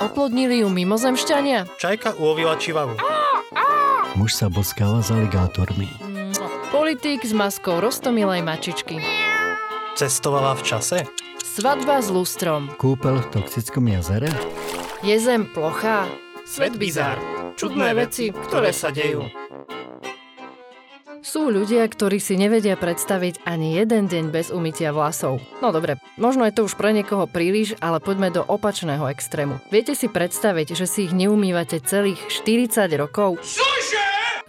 Oplodnili ju mimozemšťania? Čajka ulovila čivavu. Muž sa boskáva s aligátormi. Politík s maskou rostomilej mačičky. Cestovala v čase? Svadba s lustrom. Kúpel v toxickom jazere? Je zem plochá? Svet bizár. Čudné veci, ktoré sa dejú. Sú ľudia, ktorí si nevedia predstaviť ani jeden deň bez umytia vlasov. No dobre, možno je to už pre niekoho príliš, ale poďme do opačného extrému. Viete si predstaviť, že si ich neumývate celých 40 rokov?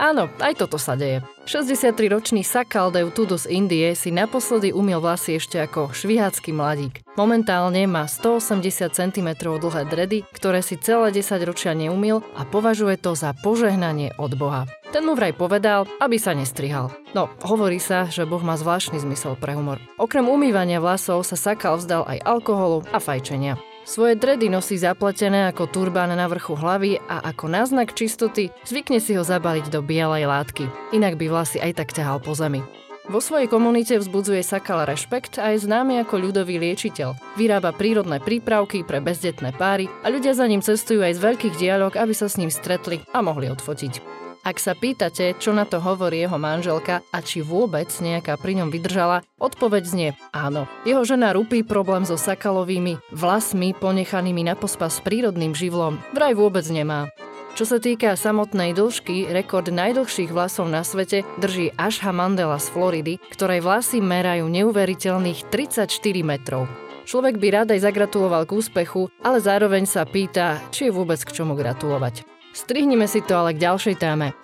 Áno, aj toto sa deje. 63-ročný Sakal Tudu z Indie si naposledy umiel vlasy ešte ako švihácky mladík. Momentálne má 180 cm dlhé dredy, ktoré si celé 10 ročia neumil a považuje to za požehnanie od Boha. Ten mu vraj povedal, aby sa nestrihal. No, hovorí sa, že Boh má zvláštny zmysel pre humor. Okrem umývania vlasov sa Sakal vzdal aj alkoholu a fajčenia. Svoje dredy nosí zapletené ako turbán na vrchu hlavy a ako náznak čistoty zvykne si ho zabaliť do bielej látky. Inak by vlasy aj tak ťahal po zemi. Vo svojej komunite vzbudzuje Sakal rešpekt a je známy ako ľudový liečiteľ. Vyrába prírodné prípravky pre bezdetné páry a ľudia za ním cestujú aj z veľkých dialog, aby sa s ním stretli a mohli odfotiť. Ak sa pýtate, čo na to hovorí jeho manželka a či vôbec nejaká pri ňom vydržala, odpoveď znie áno. Jeho žena rupí problém so sakalovými vlasmi ponechanými na pospas prírodným živlom vraj vôbec nemá. Čo sa týka samotnej dĺžky, rekord najdlhších vlasov na svete drží Asha Mandela z Floridy, ktorej vlasy merajú neuveriteľných 34 metrov. Človek by rád aj zagratuloval k úspechu, ale zároveň sa pýta, či je vôbec k čomu gratulovať. Strihnime si to ale k ďalšej téme.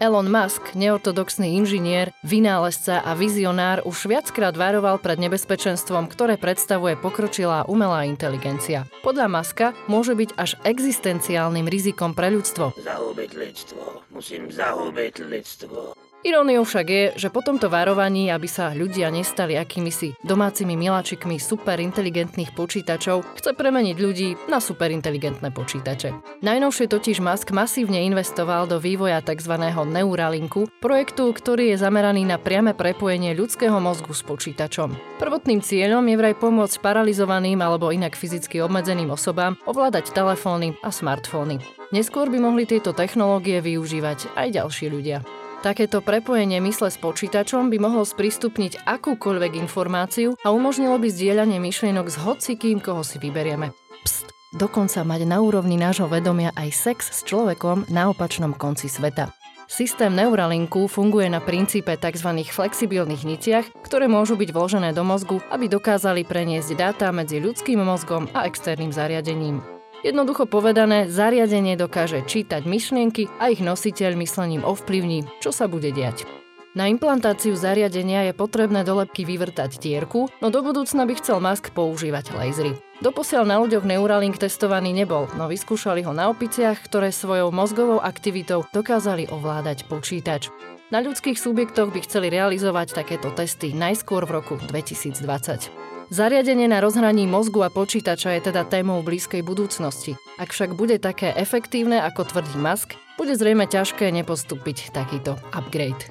Elon Musk, neortodoxný inžinier, vynálezca a vizionár už viackrát varoval pred nebezpečenstvom, ktoré predstavuje pokročilá umelá inteligencia. Podľa Muska môže byť až existenciálnym rizikom pre ľudstvo. Zahubiť ľudstvo, musím zahubiť ľudstvo. Iróniou však je, že po tomto varovaní, aby sa ľudia nestali akýmisi domácimi miláčikmi superinteligentných počítačov, chce premeniť ľudí na superinteligentné počítače. Najnovšie totiž Musk masívne investoval do vývoja tzv. Neuralinku, projektu, ktorý je zameraný na priame prepojenie ľudského mozgu s počítačom. Prvotným cieľom je vraj pomôcť paralizovaným alebo inak fyzicky obmedzeným osobám ovládať telefóny a smartfóny. Neskôr by mohli tieto technológie využívať aj ďalší ľudia. Takéto prepojenie mysle s počítačom by mohlo sprístupniť akúkoľvek informáciu a umožnilo by zdieľanie myšlienok s hocikým, koho si vyberieme. Pst, dokonca mať na úrovni nášho vedomia aj sex s človekom na opačnom konci sveta. Systém Neuralinku funguje na princípe tzv. flexibilných niciach, ktoré môžu byť vložené do mozgu, aby dokázali preniesť dáta medzi ľudským mozgom a externým zariadením. Jednoducho povedané, zariadenie dokáže čítať myšlienky a ich nositeľ myslením ovplyvní, čo sa bude diať. Na implantáciu zariadenia je potrebné do lepky vyvrtať dierku, no do budúcna by chcel Musk používať lasery. Doposiaľ na ľuďoch Neuralink testovaný nebol, no vyskúšali ho na opiciach, ktoré svojou mozgovou aktivitou dokázali ovládať počítač. Na ľudských subjektoch by chceli realizovať takéto testy najskôr v roku 2020. Zariadenie na rozhraní mozgu a počítača je teda témou blízkej budúcnosti. Ak však bude také efektívne, ako tvrdí Musk, bude zrejme ťažké nepostúpiť takýto upgrade.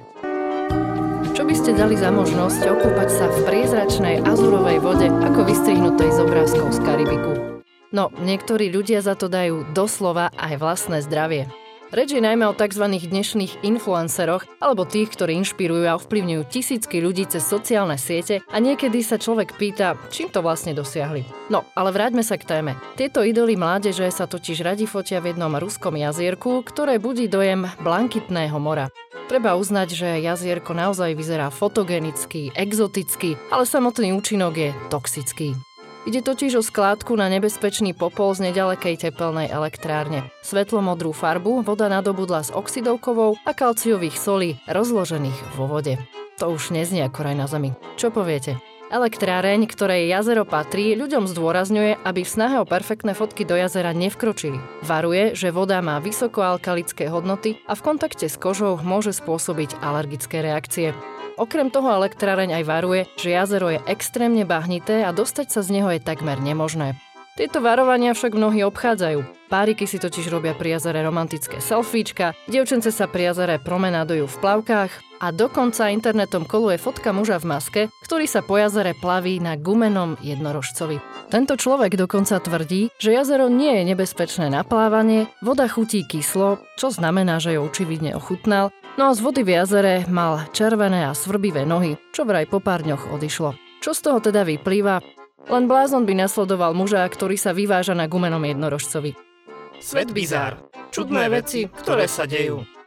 Čo by ste dali za možnosť okúpať sa v priezračnej azurovej vode ako vystrihnutej z obrázkov z Karibiku? No, niektorí ľudia za to dajú doslova aj vlastné zdravie. Reč je najmä o tzv. dnešných influenceroch alebo tých, ktorí inšpirujú a ovplyvňujú tisícky ľudí cez sociálne siete a niekedy sa človek pýta, čím to vlastne dosiahli. No, ale vráťme sa k téme. Tieto idoly mládeže sa totiž radi fotia v jednom ruskom jazierku, ktoré budí dojem blankitného mora. Treba uznať, že jazierko naozaj vyzerá fotogenicky, exoticky, ale samotný účinok je toxický. Ide totiž o skládku na nebezpečný popol z nedalekej tepelnej elektrárne. Svetlomodrú farbu voda nadobudla s oxidovkovou a kalciových solí rozložených vo vode. To už neznie ako raj na zemi. Čo poviete? Elektráreň, ktorej jazero patrí, ľuďom zdôrazňuje, aby v snahe o perfektné fotky do jazera nevkročili. Varuje, že voda má vysokoalkalické hodnoty a v kontakte s kožou môže spôsobiť alergické reakcie. Okrem toho elektráreň aj varuje, že jazero je extrémne bahnité a dostať sa z neho je takmer nemožné. Tieto varovania však mnohí obchádzajú. Páriky si totiž robia pri jazere romantické selfiečka, dievčence sa pri jazere promenádujú v plavkách a dokonca internetom koluje fotka muža v maske, ktorý sa po jazere plaví na gumenom jednorožcovi. Tento človek dokonca tvrdí, že jazero nie je nebezpečné na plávanie, voda chutí kyslo, čo znamená, že ju očividne ochutnal, no a z vody v jazere mal červené a svrbivé nohy, čo vraj po pár dňoch odišlo. Čo z toho teda vyplýva? Len blázon by nasledoval muža, ktorý sa vyváža na gumenom jednorožcovi. Svet bizár. Čudné veci, ktoré sa dejú.